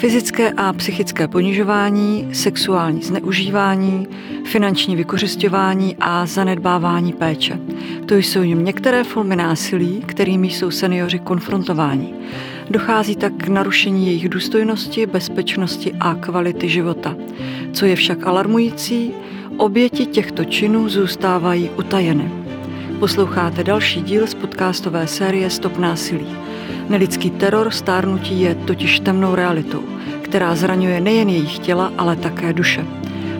Fyzické a psychické ponižování, sexuální zneužívání, finanční vykořišťování a zanedbávání péče. To jsou jen některé formy násilí, kterými jsou seniori konfrontováni. Dochází tak k narušení jejich důstojnosti, bezpečnosti a kvality života. Co je však alarmující, oběti těchto činů zůstávají utajeny. Posloucháte další díl z podcastové série Stop násilí. Nelidský teror stárnutí je totiž temnou realitou, která zraňuje nejen jejich těla, ale také duše.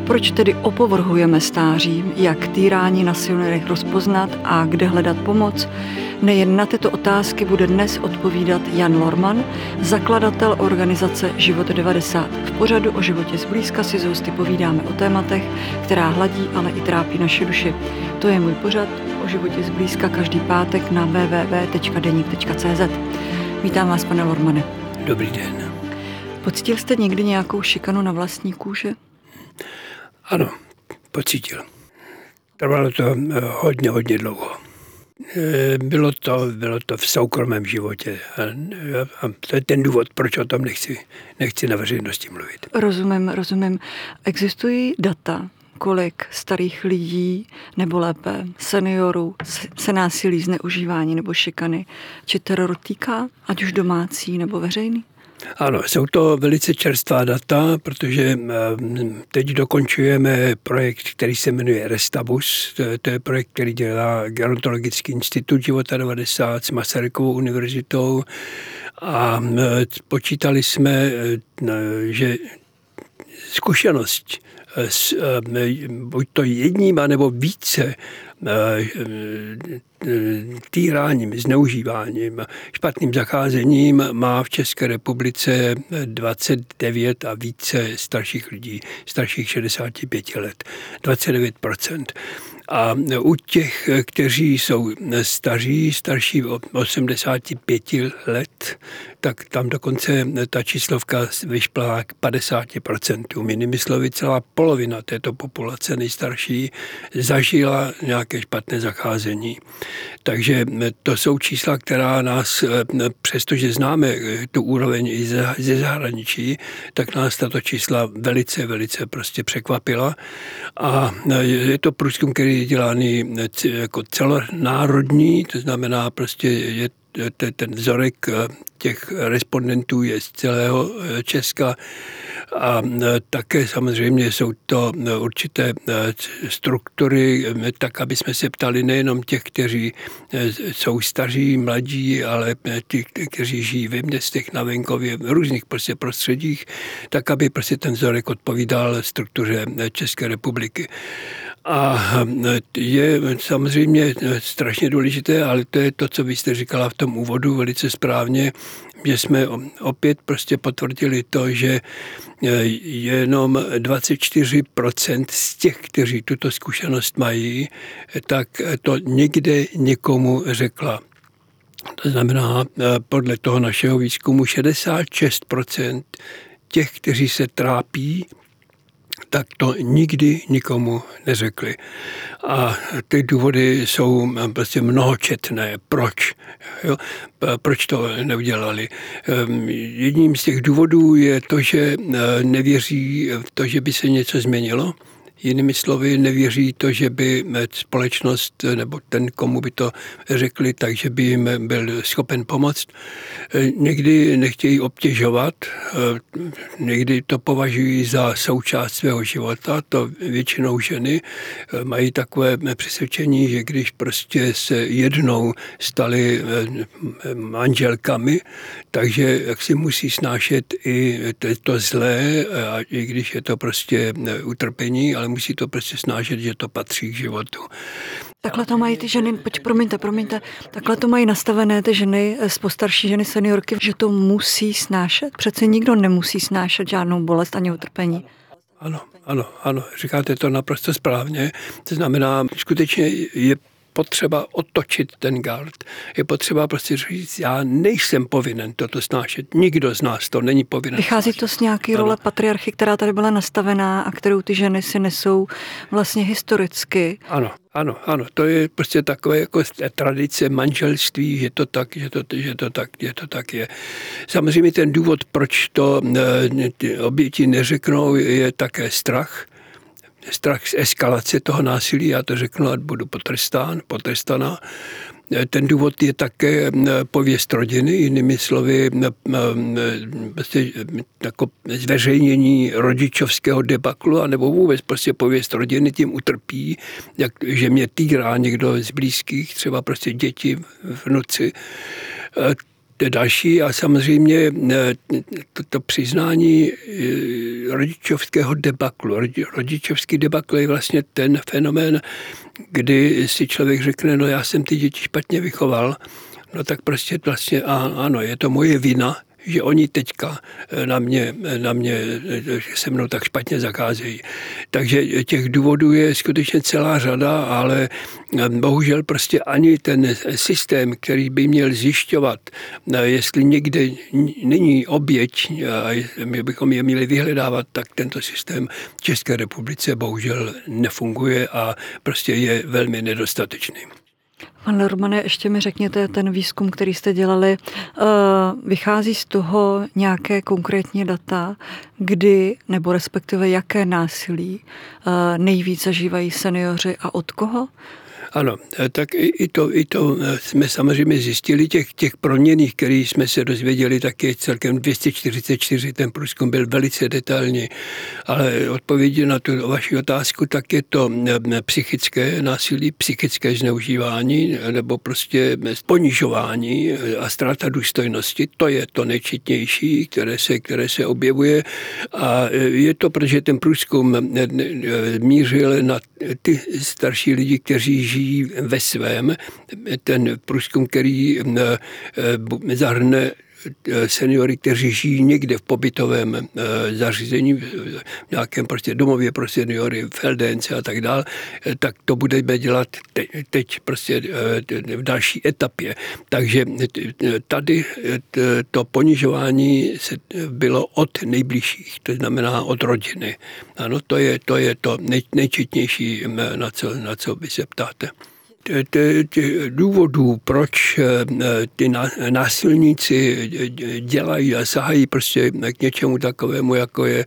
Proč tedy opovrhujeme stářím, jak týrání na silnerech rozpoznat a kde hledat pomoc? Nejen na tyto otázky bude dnes odpovídat Jan Lorman, zakladatel organizace Život 90. V pořadu o životě zblízka si z povídáme o tématech, která hladí, ale i trápí naše duši. To je můj pořad o životě zblízka každý pátek na www.denik.cz. Vítám vás, pane Lormane. Dobrý den. Pocítil jste někdy nějakou šikanu na vlastní kůži? Ano, pocítil. Trvalo to eh, hodně, hodně dlouho. Eh, bylo to, bylo to v soukromém životě. A to je ten důvod, proč o tom nechci, nechci na veřejnosti mluvit. Rozumím, rozumím. Existují data, kolik starých lidí, nebo lépe seniorů, se násilí, zneužívání nebo šikany či teror týká, ať už domácí nebo veřejný? Ano, jsou to velice čerstvá data, protože teď dokončujeme projekt, který se jmenuje Restabus. To je, to je projekt, který dělá Gerontologický institut života 90 s Masarykovou univerzitou a počítali jsme, že zkušenost buď to jedním, nebo více týráním, zneužíváním, špatným zacházením má v České republice 29 a více starších lidí, starších 65 let. 29 a u těch, kteří jsou staří, starší 85 let, tak tam dokonce ta číslovka vyšplá k 50%. Jinými slovy, celá polovina této populace nejstarší zažila nějaké špatné zacházení. Takže to jsou čísla, která nás, přestože známe tu úroveň i ze zahraničí, tak nás tato čísla velice, velice prostě překvapila. A je to průzkum, který je dělaný jako celonárodní, to znamená prostě je ten vzorek eh, těch respondentů je z celého eh, Česka a eh, také samozřejmě jsou to určité struktury, tak aby jsme se ptali nejenom těch, kteří jsou staří, mladí, ale ti, kteří žijí ve městech, na venkově, v různých prostě prostředích, tak aby prostě ten vzorek odpovídal struktuře České republiky. A je samozřejmě strašně důležité, ale to je to, co vy jste říkala v tom úvodu velice správně, že jsme opět prostě potvrdili to, že jenom 24% z těch, kteří tuto zkušenost mají, tak to někde někomu řekla. To znamená, podle toho našeho výzkumu 66% těch, kteří se trápí tak to nikdy nikomu neřekli. A ty důvody jsou prostě mnohočetné. Proč? Jo? Proč to neudělali? Ehm, jedním z těch důvodů je to, že eh, nevěří v to, že by se něco změnilo. Jinými slovy, nevěří to, že by společnost nebo ten, komu by to řekli, takže by jim byl schopen pomoct. Někdy nechtějí obtěžovat, někdy to považují za součást svého života. To většinou ženy mají takové přesvědčení, že když prostě se jednou stali manželkami, takže jak si musí snášet i to zlé, i když je to prostě utrpení, ale musí to prostě snášet, že to patří k životu. Takhle to mají ty ženy, poč, promiňte, promiňte, takhle to mají nastavené ty ženy, postarší ženy seniorky, že to musí snášet. Přece nikdo nemusí snášet žádnou bolest ani utrpení. Ano, ano, ano, říkáte to naprosto správně. To znamená, skutečně je potřeba otočit ten gard. Je potřeba prostě říct, já nejsem povinen toto snášet. Nikdo z nás to není povinen. Vychází to z nějaké role patriarchy, která tady byla nastavená a kterou ty ženy si nesou vlastně historicky. Ano, ano, ano, to je prostě takové jako tradice manželství, že to tak, že to, že to tak, že to tak je. Samozřejmě ten důvod, proč to eh, oběti neřeknou, je také strach strach z eskalace toho násilí, já to řeknu, a budu potrestán, potrestaná. Ten důvod je také pověst rodiny, jinými slovy prostě jako zveřejnění rodičovského debaklu, anebo vůbec prostě pověst rodiny tím utrpí, jak, že mě týrá někdo z blízkých, třeba prostě děti, vnuci další a samozřejmě eh, to, to přiznání eh, rodičovského debaklu. Rodičovský debakl je vlastně ten fenomén, kdy si člověk řekne, no já jsem ty děti špatně vychoval, no tak prostě vlastně ano, je to moje vina, že oni teďka eh, na mě, eh, na mě eh, se mnou tak špatně zacházejí. Takže těch důvodů je skutečně celá řada, ale bohužel prostě ani ten systém, který by měl zjišťovat, jestli někde není oběť a my bychom je měli vyhledávat, tak tento systém v České republice bohužel nefunguje a prostě je velmi nedostatečný. Pan Romane, ještě mi řekněte, ten výzkum, který jste dělali, eh, vychází z toho nějaké konkrétní data, kdy nebo respektive jaké násilí eh, nejvíc zažívají seniori a od koho? Ano, eh, tak i to, i to eh, jsme samozřejmě zjistili, těch, těch proměných, který jsme se dozvěděli, tak je celkem 244, ten průzkum byl velice detailní, ale odpovědi na tu vaši otázku, tak je to eh, psychické násilí, psychické zneužívání nebo prostě ponižování a ztráta důstojnosti, to je to nejčetnější, které se, které se objevuje. A je to, protože ten průzkum mířil na ty starší lidi, kteří žijí žijí ve svém. Ten průzkum, který eh, eh, zahrne seniory, kteří žijí někde v pobytovém eh, zařízení, v nějakém prostě domově pro seniory, v LDNC a tak dále, eh, tak to budeme dělat teď prostě v další etapě. Takže tady to ponižování se bylo od nejbližších, to znamená od rodiny. Ano, to je to, je to nej, nejčetnější, na co, na co vy se ptáte důvodů, proč eh, ty násilníci dělají a sahají prostě k něčemu takovému, jako je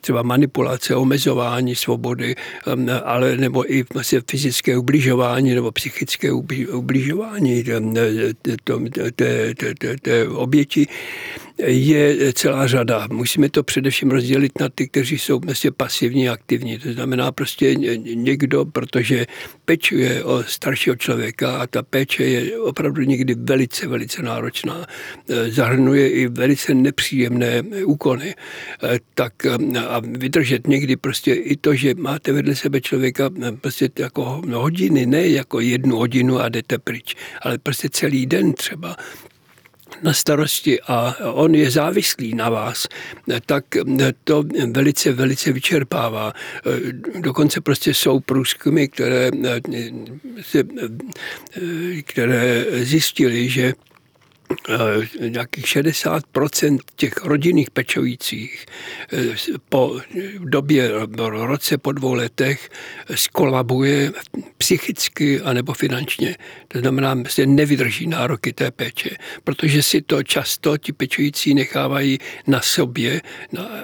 třeba manipulace, omezování svobody, um, ale nebo i vlastně fyzické ubližování nebo psychické ubližování té oběti je celá řada. Musíme to především rozdělit na ty, kteří jsou vlastně pasivní a aktivní. To znamená prostě někdo, protože pečuje o staršího člověka a ta péče je opravdu někdy velice, velice náročná. Zahrnuje i velice nepříjemné úkony. Tak a vydržet někdy prostě i to, že máte vedle sebe člověka prostě jako hodiny, ne jako jednu hodinu a jdete pryč, ale prostě celý den třeba na starosti a on je závislý na vás, tak to velice, velice vyčerpává. Dokonce prostě jsou průzkumy, které, které zjistili, že Eh, nějakých 60% těch rodinných pečujících eh, po době, roce, po dvou letech skolabuje psychicky anebo finančně. To znamená, že nevydrží nároky té péče, protože si to často ti pečující nechávají na sobě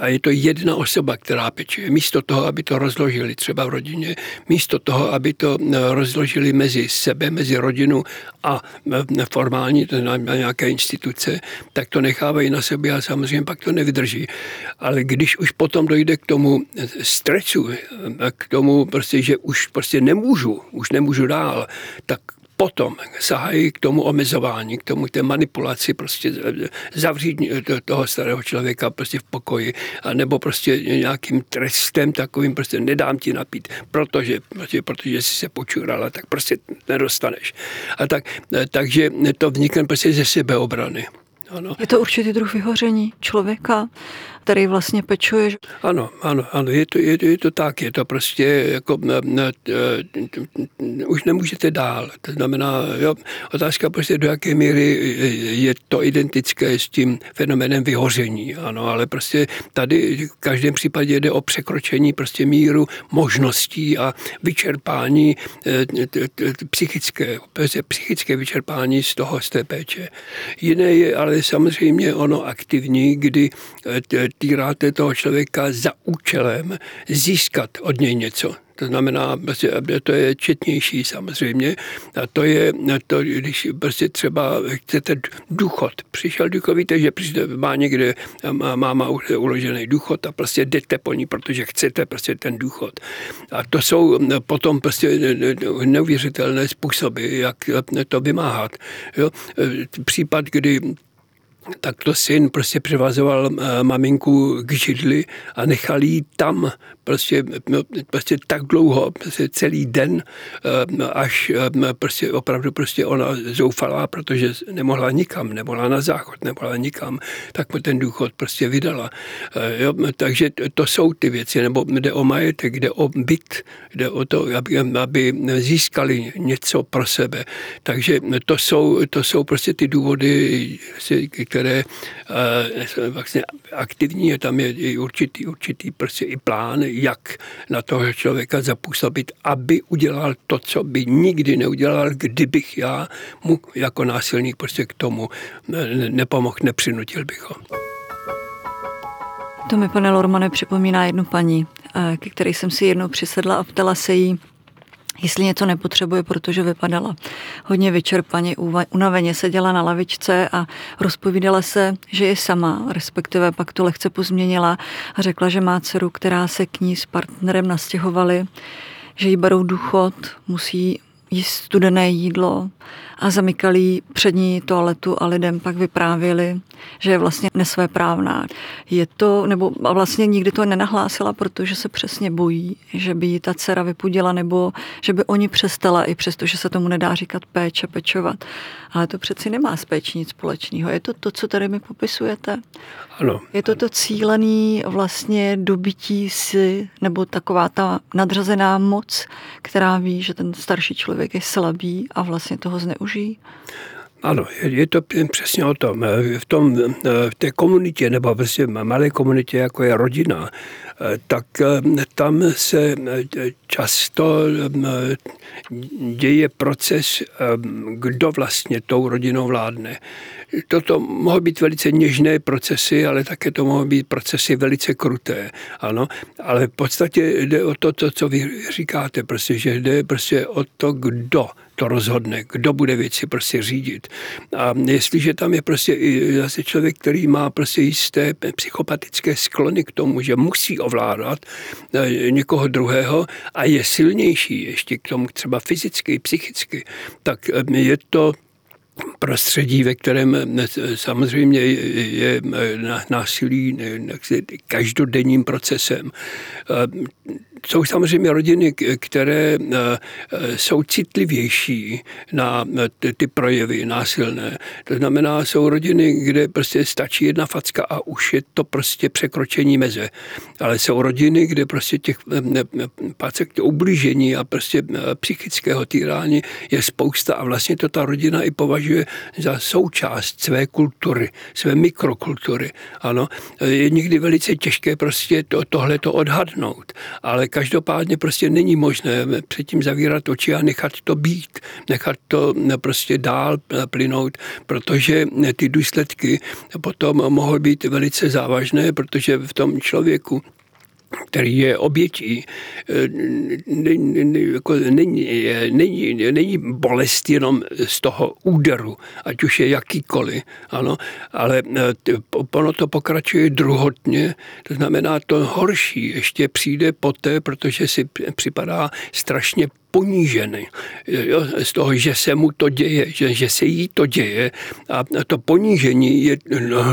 a je to jedna osoba, která pečuje. Místo toho, aby to rozložili třeba v rodině, místo toho, aby to eh, rozložili mezi sebe, mezi rodinu a formální, to znamená nějaké instituce, tak to nechávají na sobě a samozřejmě pak to nevydrží. Ale když už potom dojde k tomu stresu, k tomu prostě, že už prostě nemůžu, už nemůžu dál, tak potom sahají k tomu omezování, k tomu té manipulaci, prostě zavřít toho starého člověka prostě v pokoji, nebo prostě nějakým trestem takovým prostě nedám ti napít, protože, prostě, protože jsi se počurala, tak prostě nedostaneš. A tak, takže to vznikne prostě ze sebeobrany. Ano. Je to určitý druh vyhoření člověka, který vlastně pečuje. Ano, ano, ano, je to, je, je to tak, je to prostě jako, ne, ne, už nemůžete dál. To znamená, jo, otázka prostě do jaké míry je to identické s tím fenomenem vyhoření, ano, ale prostě tady v každém případě jde o překročení prostě míru možností a vyčerpání psychické, psychické vyčerpání z toho, z té péče. Jiné je ale samozřejmě ono aktivní, kdy týráte toho člověka za účelem získat od něj něco. To znamená, prostě, to je četnější samozřejmě. A to je, to, když prostě třeba chcete důchod. Přišel důchod, víte, že má někde máma uložený důchod a prostě jdete po ní, protože chcete prostě ten důchod. A to jsou potom prostě neuvěřitelné způsoby, jak to vymáhat. Jo? Případ, kdy tak to syn prostě přivazoval eh, maminku k židli a nechal jí tam prostě, no, prostě tak dlouho, prostě celý den, eh, až eh, prostě opravdu prostě ona zoufala, protože nemohla nikam, nemohla na záchod, nemohla nikam, tak mu ten důchod prostě vydala. Jo, takže to jsou ty věci, nebo jde o majetek, jde o byt, jde o to, aby, aby získali něco pro sebe. Takže to jsou, to jsou prostě ty důvody, které vlastně aktivní, tam je určitý, určitý prostě i plán, jak na toho člověka zapůsobit, aby udělal to, co by nikdy neudělal, kdybych já mu jako násilník prostě k tomu nepomohl, nepřinutil bych ho. To mi, pane Lormane, připomíná jednu paní, eh, ke které jsem si jednou přisedla a ptala se jí, jestli něco nepotřebuje, protože vypadala hodně vyčerpaně, unaveně seděla na lavičce a rozpovídala se, že je sama, respektive pak to lehce pozměnila a řekla, že má dceru, která se k ní s partnerem nastěhovali, že jí berou důchod, musí jíst studené jídlo a zamykali přední toaletu a lidem pak vyprávěli, že je vlastně nesvéprávná. Je to, nebo vlastně nikdy to nenahlásila, protože se přesně bojí, že by jí ta dcera vypudila, nebo že by oni přestala, i přesto, že se tomu nedá říkat péče, pečovat. Ale to přeci nemá s péčí nic společného. Je to to, co tady mi popisujete? Ano. Je to to cílený vlastně dobytí si, nebo taková ta nadřazená moc, která ví, že ten starší člověk je slabý a vlastně toho zneužijí? Ano, je, to přesně o tom. V, tom, v té komunitě, nebo vlastně malé komunitě, jako je rodina, tak tam se často děje proces, kdo vlastně tou rodinou vládne. Toto mohou být velice něžné procesy, ale také to mohou být procesy velice kruté. Ano, ale v podstatě jde o to, to co vy říkáte, prostě, že jde prostě o to, kdo to rozhodne, kdo bude věci prostě řídit. A jestliže tam je prostě i zase člověk, který má prostě jisté psychopatické sklony k tomu, že musí ovládat eh, někoho druhého a je silnější ještě k tomu třeba fyzicky, psychicky, tak eh, je to prostředí, ve kterém eh, samozřejmě je násilí každodenním procesem jsou samozřejmě rodiny, které eh, eh, jsou citlivější na ty projevy násilné. To znamená, jsou rodiny, kde prostě stačí jedna facka a už je to prostě překročení meze. Ale jsou rodiny, kde prostě těch pacek ublížení a prostě psychického týrání je spousta a vlastně to ta rodina i považuje za součást své kultury, své mikrokultury. Ano, je někdy velice těžké prostě to, tohle to odhadnout, ale každopádně prostě není možné předtím zavírat oči a nechat to být, nechat to prostě dál plynout, protože ty důsledky potom mohou být velice závažné, protože v tom člověku který je obětí, jako není, není, není bolest jenom z toho úderu, ať už je jakýkoliv, ano, ale ono to pokračuje druhotně, to znamená, to horší ještě přijde poté, protože si připadá strašně ponížený. Jo, z toho, že se mu to děje, že, že se jí to děje a to ponížení je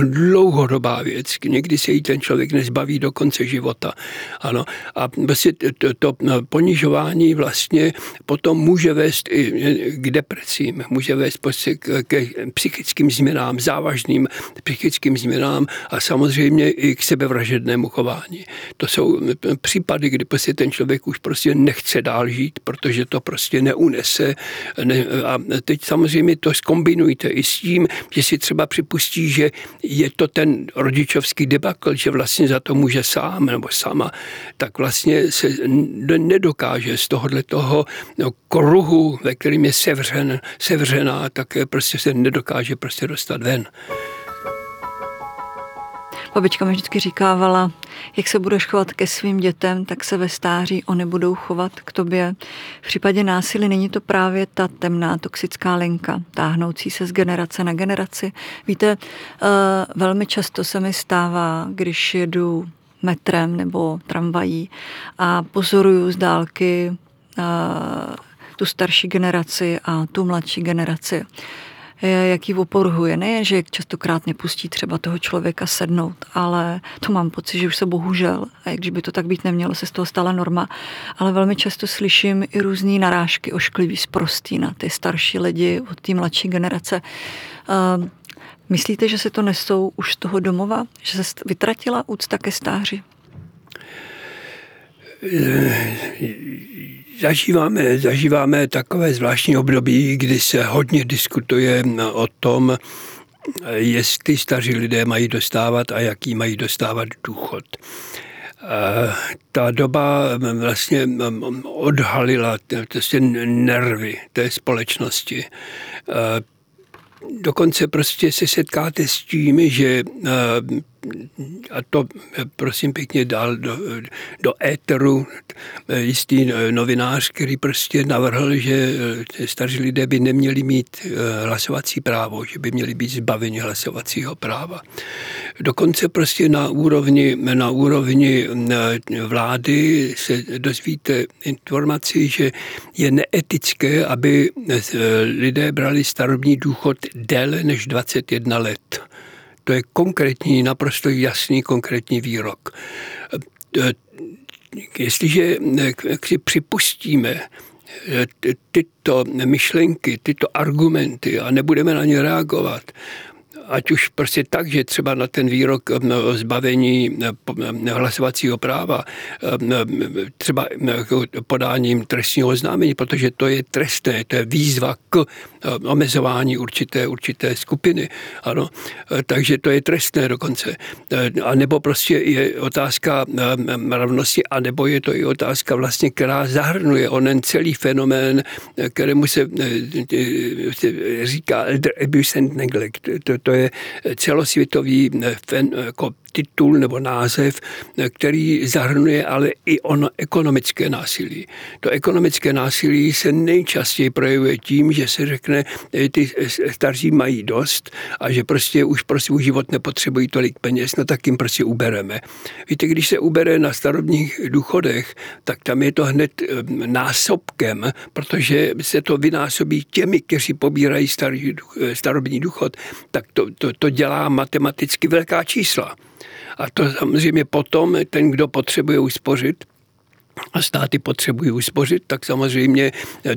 dlouhodobá věc. Někdy se jí ten člověk nezbaví do konce života. Ano. A vlastně to, to ponižování vlastně potom může vést i k depresím, může vést prostě k, k psychickým změnám, závažným psychickým změnám a samozřejmě i k sebevražednému chování. To jsou případy, kdy prostě ten člověk už prostě nechce dál žít, protože to prostě neunese. A teď samozřejmě to skombinujte i s tím, že si třeba připustí, že je to ten rodičovský debakl, že vlastně za to může sám nebo sama, tak vlastně se nedokáže z tohohle toho no, kruhu, ve kterým je sevřen, sevřená, tak prostě se nedokáže prostě dostat ven. Babička mi vždycky říkávala, jak se budeš chovat ke svým dětem, tak se ve stáří oni budou chovat k tobě. V případě násilí není to právě ta temná toxická linka, táhnoucí se z generace na generaci. Víte, eh, velmi často se mi stává, když jedu metrem nebo tramvají a pozoruju z dálky eh, tu starší generaci a tu mladší generaci jak ji oporhuje. Nejen, že častokrát nepustí třeba toho člověka sednout, ale to mám pocit, že už se bohužel, a když by to tak být nemělo, se z toho stala norma, ale velmi často slyším i různé narážky ošklivý zprostý na ty starší lidi od té mladší generace. Myslíte, že se to nesou už z toho domova? Že se vytratila úcta ke stáři? Zažíváme, zažíváme takové zvláštní období, kdy se hodně diskutuje o tom, jestli staří lidé mají dostávat a jaký mají dostávat důchod. Ta doba vlastně odhalila prostě nervy té společnosti. Dokonce prostě se setkáte s tím, že a to prosím pěkně dal do, do éteru jistý novinář, který prostě navrhl, že staří lidé by neměli mít eh, hlasovací právo, že by měli být zbaveni hlasovacího práva. Dokonce prostě na úrovni, na úrovni eh, vlády se dozvíte informaci, že je neetické, aby eh, lidé brali starobní důchod déle než 21 let. To je konkrétní, naprosto jasný konkrétní výrok. Jestliže si připustíme tyto myšlenky, tyto argumenty a nebudeme na ně reagovat, ať už prostě tak, že třeba na ten výrok no, o zbavení no, hlasovacího práva, no, třeba jako podáním trestního oznámení, protože to je trestné, to je výzva k omezování určité, určité skupiny. Ano. Takže to je trestné dokonce. A nebo prostě je otázka rovnosti, a nebo je to i otázka vlastně, která zahrnuje onen celý fenomén, kterému se, říká abuse and neglect. To, to je celosvětový eh, fen, jako titul nebo název, který zahrnuje ale i ono ekonomické násilí. To ekonomické násilí se nejčastěji projevuje tím, že se řekne, že ty staří mají dost a že prostě už pro svůj život nepotřebují tolik peněz, no tak jim prostě ubereme. Víte, když se ubere na starobních důchodech, tak tam je to hned eh, násobkem, protože se to vynásobí těmi, kteří pobírají starý, starobní důchod, tak to, to, to dělá matematicky velká čísla. A to samozřejmě potom ten, kdo potřebuje uspořit, a státy potřebují uspořit, tak samozřejmě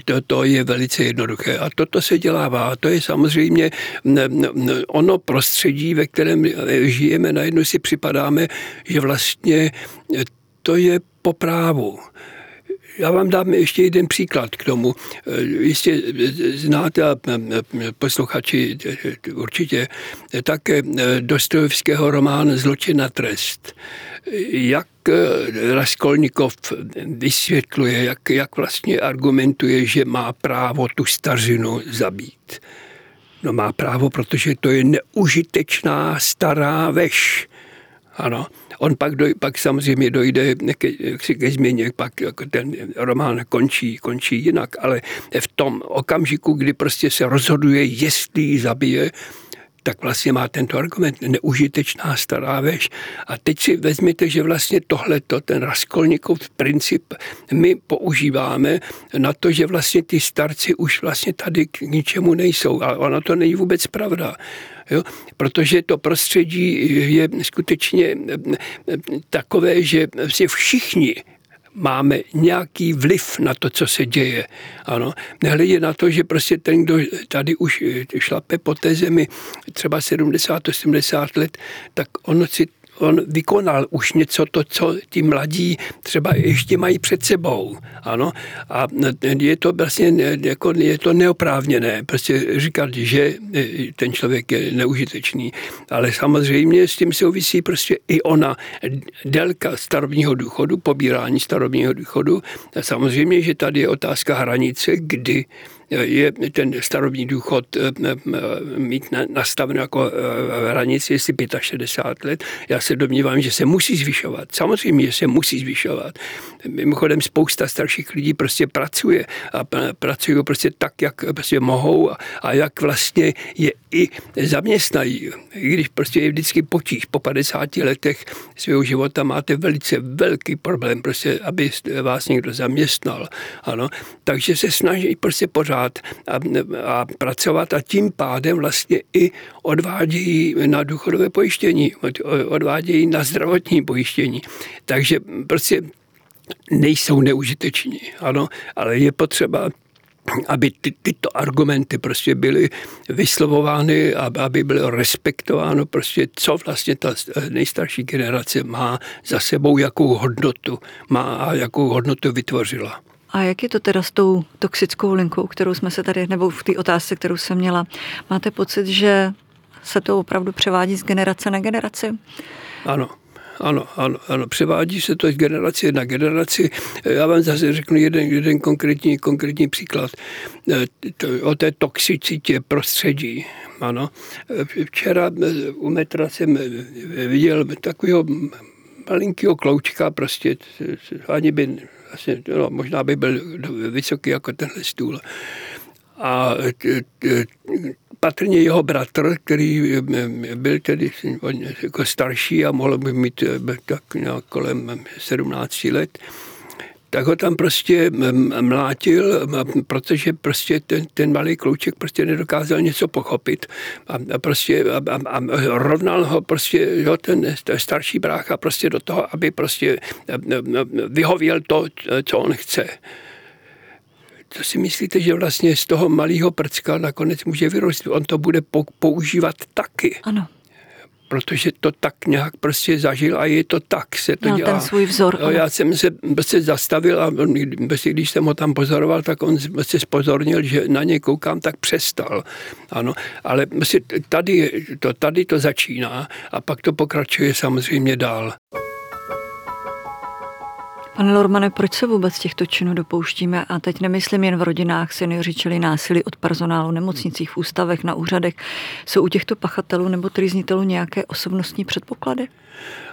to, to je velice jednoduché. A toto se dělává. To je samozřejmě ono prostředí, ve kterém žijeme. Najednou si připadáme, že vlastně to je po právu. Já vám dám ještě jeden příklad k tomu. Jistě znáte a posluchači určitě také Dostojevského román Zločin na trest. Jak Raskolnikov vysvětluje, jak, jak vlastně argumentuje, že má právo tu stařinu zabít. No má právo, protože to je neužitečná stará veš. Ano. On pak, doj, pak samozřejmě dojde ke, ke změně, pak jako ten román končí, končí jinak, ale v tom okamžiku, kdy prostě se rozhoduje, jestli ji zabije, tak vlastně má tento argument neužitečná stará veš. A teď si vezměte, že vlastně tohleto, ten Raskolnikov princip, my používáme na to, že vlastně ty starci už vlastně tady k ničemu nejsou. A ono to není vůbec pravda. Jo? Protože to prostředí je skutečně takové, že si všichni máme nějaký vliv na to, co se děje. Ano, nehledě na to, že prostě ten, kdo tady už šlape po té zemi třeba 70-80 let, tak on si on vykonal už něco to, co ti mladí třeba ještě mají před sebou. Ano? A je to vlastně jako, je to neoprávněné prostě říkat, že ten člověk je neužitečný. Ale samozřejmě s tím souvisí prostě i ona délka starobního důchodu, pobírání starobního důchodu. A samozřejmě, že tady je otázka hranice, kdy je ten starobní důchod eh, eh, mít nastaven jako eh, hranici, jestli 65 let. Já se domnívám, že se musí zvyšovat. Samozřejmě, že se musí zvyšovat. Mimochodem spousta starších lidí prostě pracuje a pracují prostě tak, jak prostě mohou a, a jak vlastně je i zaměstnají. I když prostě je vždycky potíž. Po 50 letech svého života máte velice velký problém, prostě, aby vás někdo zaměstnal. Ano. Takže se snaží prostě pořád a, a pracovat a tím pádem vlastně i odvádějí na důchodové pojištění, odvádějí na zdravotní pojištění. Takže prostě nejsou neužiteční, ano, ale je potřeba aby ty, tyto argumenty prostě byly vyslovovány, aby bylo respektováno prostě, co vlastně ta nejstarší generace má za sebou, jakou hodnotu má a jakou hodnotu vytvořila. A jak je to teda s tou toxickou linkou, kterou jsme se tady, nebo v té otázce, kterou jsem měla, máte pocit, že se to opravdu převádí z generace na generaci? Ano, ano, ano, ano, převádí se to z generace na generaci. Já vám zase řeknu jeden, jeden konkrétní, konkrétní příklad o té toxicitě prostředí. Ano. Včera u metra jsem viděl takového malinkého kloučka, prostě ani by, vlastně, no, možná by byl vysoký jako tenhle stůl. A patrně jeho bratr, který byl tedy jako starší a mohl by mít eh, tak nějak kolem 17 let, tak ho tam prostě mlátil, protože prostě ten, ten malý klouček prostě nedokázal něco pochopit a, a prostě a, a, a rovnal ho prostě jo, ten, starší brácha prostě do toho, aby prostě vyhověl to, co on chce to si myslíte, že vlastně z toho malého prcka nakonec může vyrůst? On to bude používat taky. Ano protože to tak nějak prostě zažil a je to tak, se to Měl dělá. ten svůj vzor. No, já jsem se prostě zastavil a prostě, když jsem ho tam pozoroval, tak on se prostě spozornil, že na ně koukám, tak přestal. Ano, ale prostě tady, to, tady to začíná a pak to pokračuje samozřejmě dál. Pane Lormane, proč se vůbec těchto činů dopouštíme? A teď nemyslím jen v rodinách, seniori čili násilí od personálu, nemocnicích, v ústavech, na úřadech. Jsou u těchto pachatelů nebo trýznitelů nějaké osobnostní předpoklady?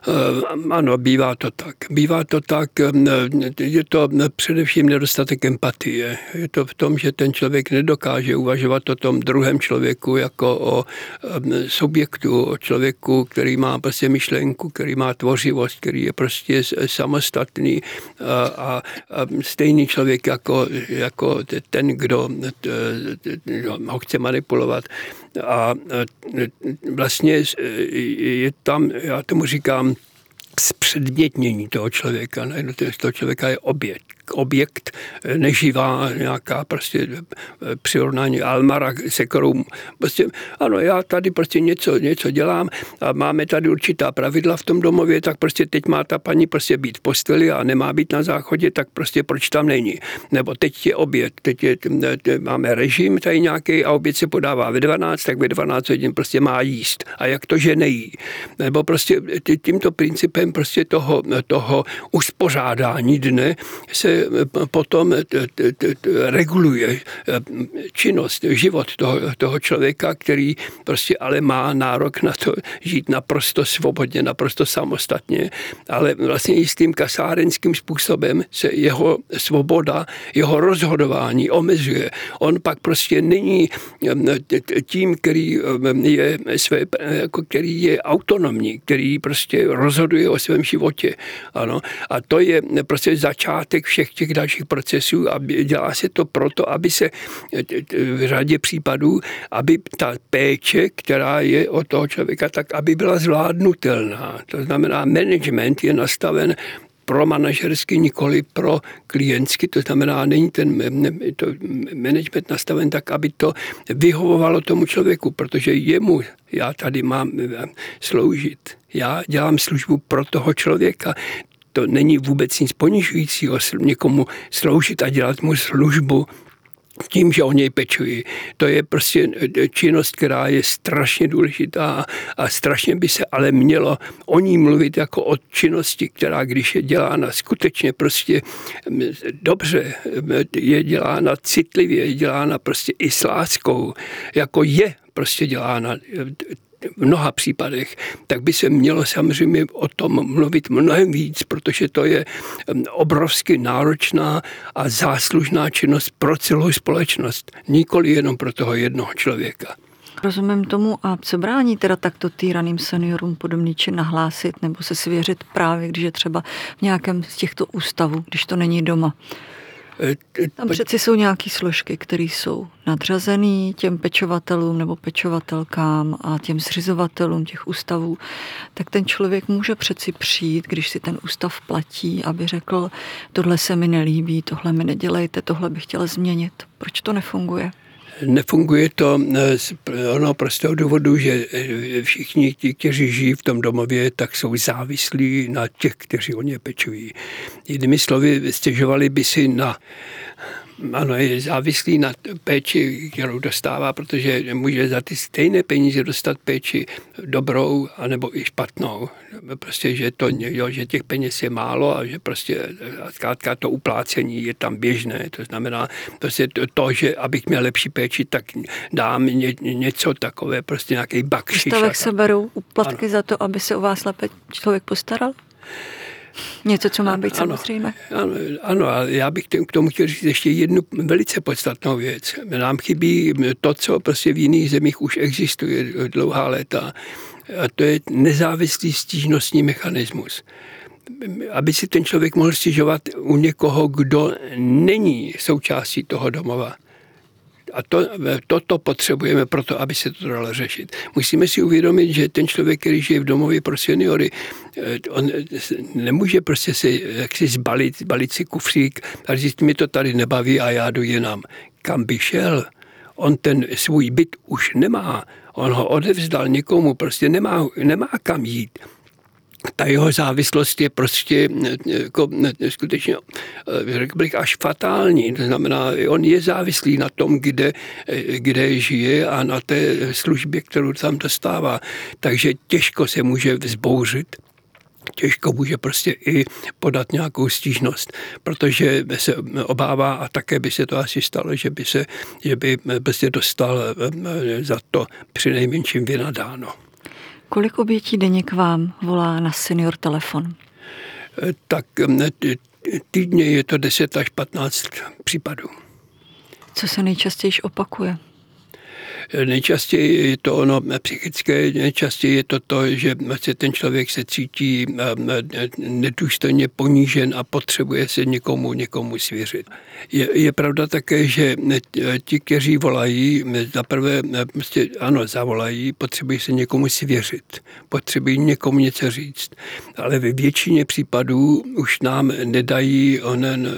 Eh, ano, bývá to tak. Bývá to tak, eh, je to především nedostatek empatie. Je to v tom, že ten člověk nedokáže uvažovat o tom druhém člověku jako o eh, subjektu, o člověku, který má prostě myšlenku, který má tvořivost, který je prostě samostatný a, a stejný člověk jako, jako ten, kdo ho chce manipulovat. A vlastně je tam, já tomu říkám, zpředmětnění toho člověka. Ne? Toho člověka je oběť objekt, neživá nějaká prostě eh, přirovnání Almara, se kterou prostě, ano, já tady prostě něco, něco dělám a máme tady určitá pravidla v tom domově, tak prostě teď má ta paní prostě být v posteli a nemá být na záchodě, tak prostě proč tam není. Nebo teď je oběd, teď je, máme režim tady nějaký a oběd se podává ve 12, tak ve 12 hodin prostě má jíst. A jak to, že nejí? Nebo prostě tímto principem prostě toho, toho uspořádání dne se potom reguluje činnost, život toho, toho člověka, který prostě ale má nárok na to žít naprosto svobodně, naprosto samostatně, ale vlastně jistým kasárenským způsobem se jeho svoboda, jeho rozhodování omezuje. On pak prostě není tím, který je, své, jako který je autonomní, který prostě rozhoduje o svém životě. Ano. A to je prostě začátek všech těch dalších procesů a dělá se to proto, aby se v řadě případů, aby ta péče, která je od toho člověka, tak aby byla zvládnutelná. To znamená, management je nastaven pro manažersky, nikoli pro klientsky. To znamená, není ten to management nastaven tak, aby to vyhovovalo tomu člověku, protože jemu já tady mám sloužit. Já dělám službu pro toho člověka to není vůbec nic ponižujícího někomu sloužit a dělat mu službu tím, že o něj pečují. To je prostě eh, činnost, která je strašně důležitá a strašně by se ale mělo o ní mluvit jako o činnosti, která když je dělána skutečně prostě mm, dobře, je dělána citlivě, je dělána prostě i s láskou, jako je prostě dělána v mnoha případech, tak by se mělo samozřejmě o tom mluvit mnohem víc, protože to je obrovsky náročná a záslužná činnost pro celou společnost, nikoli jenom pro toho jednoho člověka. Rozumím tomu a co brání teda takto týraným seniorům podobný čin nahlásit nebo se svěřit právě, když je třeba v nějakém z těchto ústavů, když to není doma? Tam přeci jsou nějaké složky, které jsou nadřazený těm pečovatelům nebo pečovatelkám a těm zřizovatelům těch ústavů, tak ten člověk může přeci přijít, když si ten ústav platí, aby řekl, tohle se mi nelíbí, tohle mi nedělejte, tohle bych chtěla změnit. Proč to nefunguje? Nefunguje to eh, z ono prostého důvodu, že eh, všichni ti, kteří žijí v tom domově, tak jsou závislí na těch, kteří o ně pečují. Jinými slovy, stěžovali by si na ano, je závislý na péči, kterou dostává, protože může za ty stejné peníze dostat péči dobrou anebo i špatnou. Prostě, že, to, jo, že těch peněz je málo a že prostě zkrátka to uplácení je tam běžné. To znamená, prostě to, to že abych měl lepší péči, tak dám ně, něco takové, prostě nějaký bakšiš. Stavek se berou uplatky ano. za to, aby se o vás lépe člověk postaral? Něco, co má být ano, samozřejmé. Ano, ano, a já bych k tomu chtěl říct ještě jednu velice podstatnou věc. Nám chybí to, co prostě v jiných zemích už existuje dlouhá léta, a to je nezávislý stížnostní mechanismus aby si ten člověk mohl stěžovat u někoho, kdo není součástí toho domova. A to, toto potřebujeme proto, aby se to dalo řešit. Musíme si uvědomit, že ten člověk, který žije v domově pro seniory, eh, on nemůže prostě si jaksi zbalit, zbalit si kufřík a říct, mi to tady nebaví a já jdu jinam. Kam by šel? On ten svůj byt už nemá. On ho odevzdal někomu, prostě nemá, nemá kam jít ta jeho závislost je prostě jako, skutečně, řekl bych, až fatální. To znamená, on je závislý na tom, kde, kde žije a na té službě, kterou tam dostává. Takže těžko se může vzbouřit těžko může prostě i podat nějakou stížnost, protože se obává a také by se to asi stalo, že by se že by prostě dostal za to při nejmenším vynadáno. Kolik obětí denně k vám volá na senior telefon? Tak týdně je to 10 až 15 případů. Co se nejčastěji opakuje? Nejčastěji je to ono psychické, nejčastěji je to to, že vlastně ten člověk se cítí nedůstojně ponížen a potřebuje se někomu, někomu svěřit. Je, je pravda také, že ti, kteří volají, zaprvé prostě ano, zavolají, potřebují se někomu svěřit, potřebují někomu něco říct, ale ve většině případů už nám nedají onen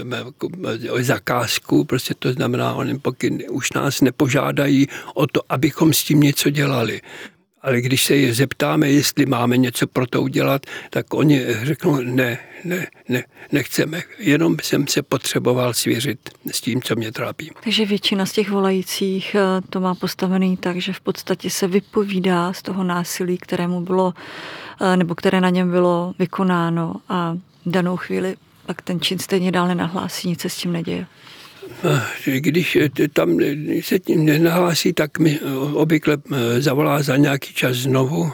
zakázku, prostě to znamená, onen pokyn, už nás nepožádají o to, abychom s tím něco dělali. Ale když se je zeptáme, jestli máme něco pro to udělat, tak oni řeknou, ne, ne, ne, nechceme. Jenom jsem se potřeboval svěřit s tím, co mě trápí. Takže většina z těch volajících eh, to má postavený tak, že v podstatě se vypovídá z toho násilí, kterému bylo, eh, nebo které na něm bylo vykonáno a danou chvíli pak ten čin stejně dál nenahlásí, nic se s tím neděje. Když tam se tím nenahlásí, tak mi obvykle zavolá za nějaký čas znovu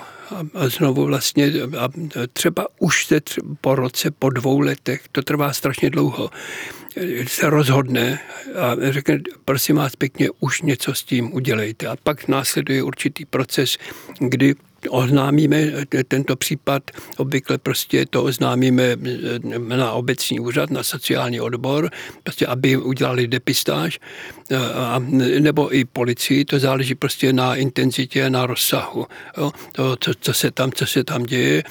a znovu vlastně a třeba už se po roce, po dvou letech, to trvá strašně dlouho, se rozhodne a řekne, prosím vás pěkně, už něco s tím udělejte. A pak následuje určitý proces, kdy oznámíme tento případ, obvykle prostě to oznámíme na obecní úřad, na sociální odbor, prostě aby udělali depistáž, a, nebo i policii, to záleží prostě na intenzitě, na rozsahu, jo, to, co, co, se tam, co se tam děje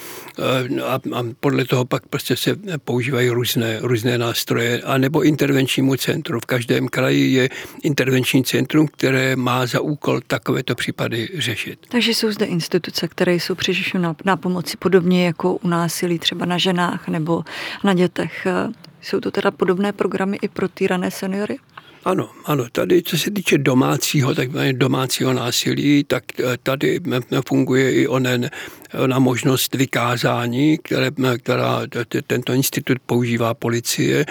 a, a podle toho pak prostě se používají různé, různé nástroje, a nebo intervenčnímu centru. V každém kraji je intervenční centrum, které má za úkol takovéto případy řešit. Takže jsou zde instituce které jsou při na, na pomoci podobně jako u násilí třeba na ženách nebo na dětech. Jsou to teda podobné programy i pro týrané seniory? Ano, ano, tady co se týče domácího, tak domácího násilí, tak eh, tady funguje i onen, ona možnost vykázání, které, která tento institut používá policie,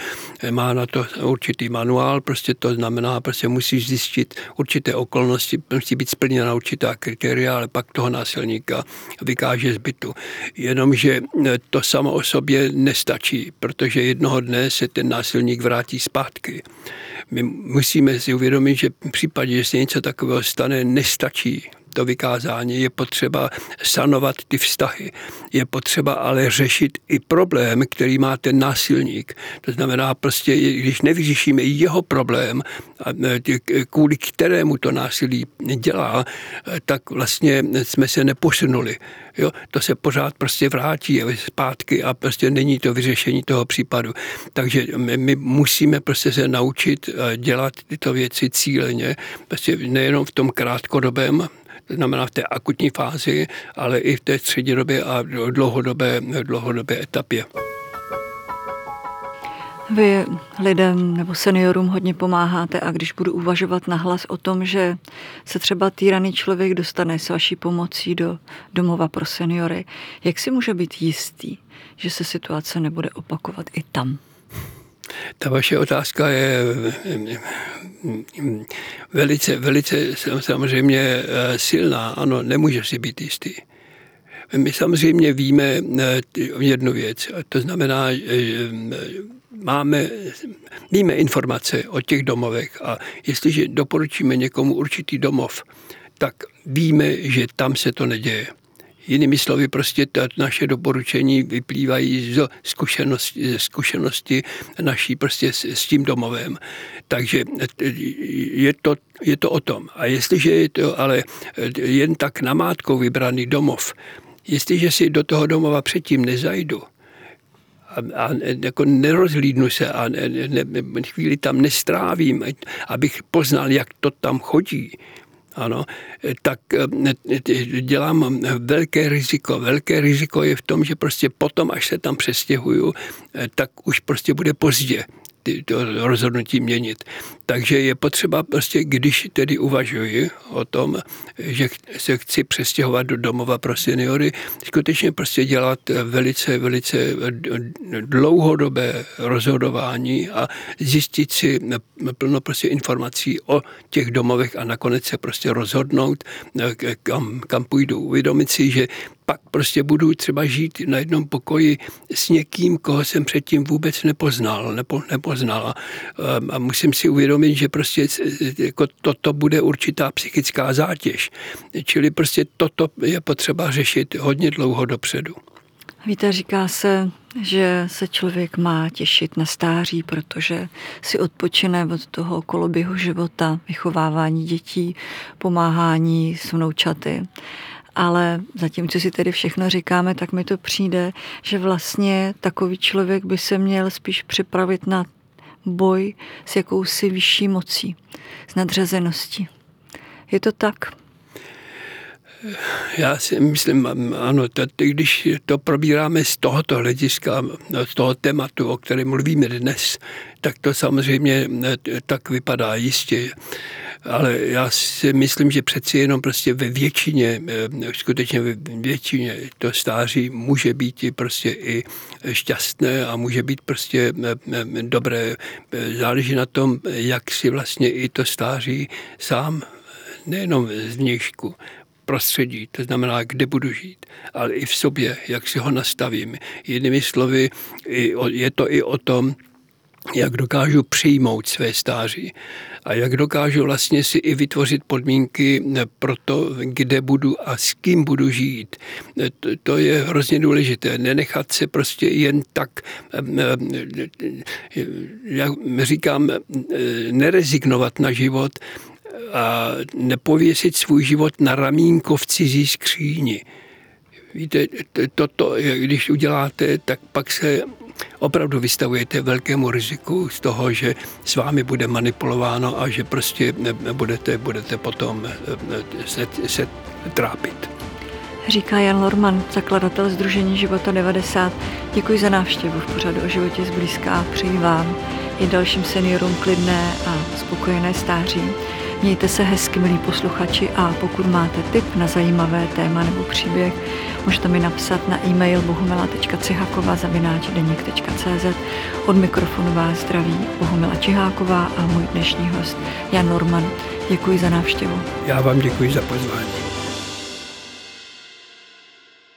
má na to určitý manuál, prostě to znamená, prostě musíš zjistit určité okolnosti, musí být splněna určitá kritéria, ale pak toho násilníka vykáže zbytu. Jenomže to samo o sobě nestačí, protože jednoho dne se ten násilník vrátí zpátky. My musíme si uvědomit, že v případě, že se něco takového stane, nestačí to vykázání, je potřeba sanovat ty vztahy. Je potřeba ale řešit i problém, který má ten násilník. To znamená prostě, když nevyřešíme jeho problém, kvůli kterému to násilí dělá, tak vlastně jsme se neposunuli. Jo, to se pořád prostě vrátí zpátky a prostě není to vyřešení toho případu. Takže my, my musíme prostě se naučit dělat tyto věci cíleně, prostě nejenom v tom krátkodobém znamená v té akutní fázi, ale i v té střednědobé a dlouhodobé, dlouhodobé etapě. Vy lidem nebo seniorům hodně pomáháte a když budu uvažovat nahlas o tom, že se třeba týraný člověk dostane s vaší pomocí do domova pro seniory, jak si může být jistý, že se situace nebude opakovat i tam? Ta vaše otázka je velice, velice samozřejmě eh, silná. Ano, nemůže si být jistý. My samozřejmě víme eh, jednu věc, a to znamená, že eh, máme, víme informace o těch domovech a jestliže doporučíme někomu určitý domov, tak víme, že tam se to neděje. Jinými slovy, prostě ta naše doporučení vyplývají z zkušenosti, ze zkušenosti naší prostě s, s tím domovem. Takže je to, je to o tom. A jestliže je to ale jen tak namátkou vybraný domov, jestliže si do toho domova předtím nezajdu, a, a jako nerozhlídnu se a ne, ne, chvíli tam nestrávím, abych poznal, jak to tam chodí, ano, tak eh, dělám velké riziko. Velké riziko je v tom, že prostě potom, až se tam přestěhuju, tak už prostě bude pozdě to rozhodnutí měnit. Takže je potřeba prostě, když tedy uvažuji o tom, že se chci přestěhovat do domova pro seniory, skutečně prostě dělat velice, velice dlouhodobé rozhodování a zjistit si plno prostě informací o těch domovech a nakonec se prostě rozhodnout, kam, kam půjdu. Uvědomit si, že pak prostě budu třeba žít na jednom pokoji s někým, koho jsem předtím vůbec nepoznal, nepo, nepoznala. Ehm, a musím si uvědomit, že prostě jako toto bude určitá psychická zátěž. Čili prostě toto je potřeba řešit hodně dlouho dopředu. Víte, říká se, že se člověk má těšit na stáří, protože si odpočine od toho koloběhu života, vychovávání dětí, pomáhání s vnoučaty ale zatímco si tedy všechno říkáme, tak mi to přijde, že vlastně takový člověk by se měl spíš připravit na boj s jakousi vyšší mocí, s nadřazeností. Je to tak? Já si myslím, ano, to, když to probíráme z tohoto hlediska, z toho tématu, o kterém mluvíme dnes, tak to samozřejmě tak vypadá jistě. Ale já si myslím, že přeci jenom prostě ve většině, skutečně ve většině to stáří může být i prostě i šťastné a může být prostě dobré. Záleží na tom, jak si vlastně i to stáří sám nejenom z vnějšku, prostředí, to znamená, kde budu žít, ale i v sobě, jak si ho nastavím. Jinými slovy, je to i o tom, jak dokážu přijmout své stáří a jak dokážu vlastně si i vytvořit podmínky pro to, kde budu a s kým budu žít. To je hrozně důležité. Nenechat se prostě jen tak, jak říkám, nerezignovat na život, a nepověsit svůj život na ramínko v cizí skříni. Víte, toto, když uděláte, tak pak se opravdu vystavujete velkému riziku z toho, že s vámi bude manipulováno a že prostě budete, budete potom se, se trápit. Říká Jan Lorman, zakladatel Združení Života 90. Děkuji za návštěvu v pořadu o životě zblízka a přeji vám i dalším seniorům klidné a spokojené stáří. Mějte se hezky, milí posluchači, a pokud máte tip na zajímavé téma nebo příběh, můžete mi napsat na e-mail bohumila.ciháková.cz Od mikrofonu vás zdraví Bohumila Čiháková a můj dnešní host Jan Norman. Děkuji za návštěvu. Já vám děkuji za pozvání.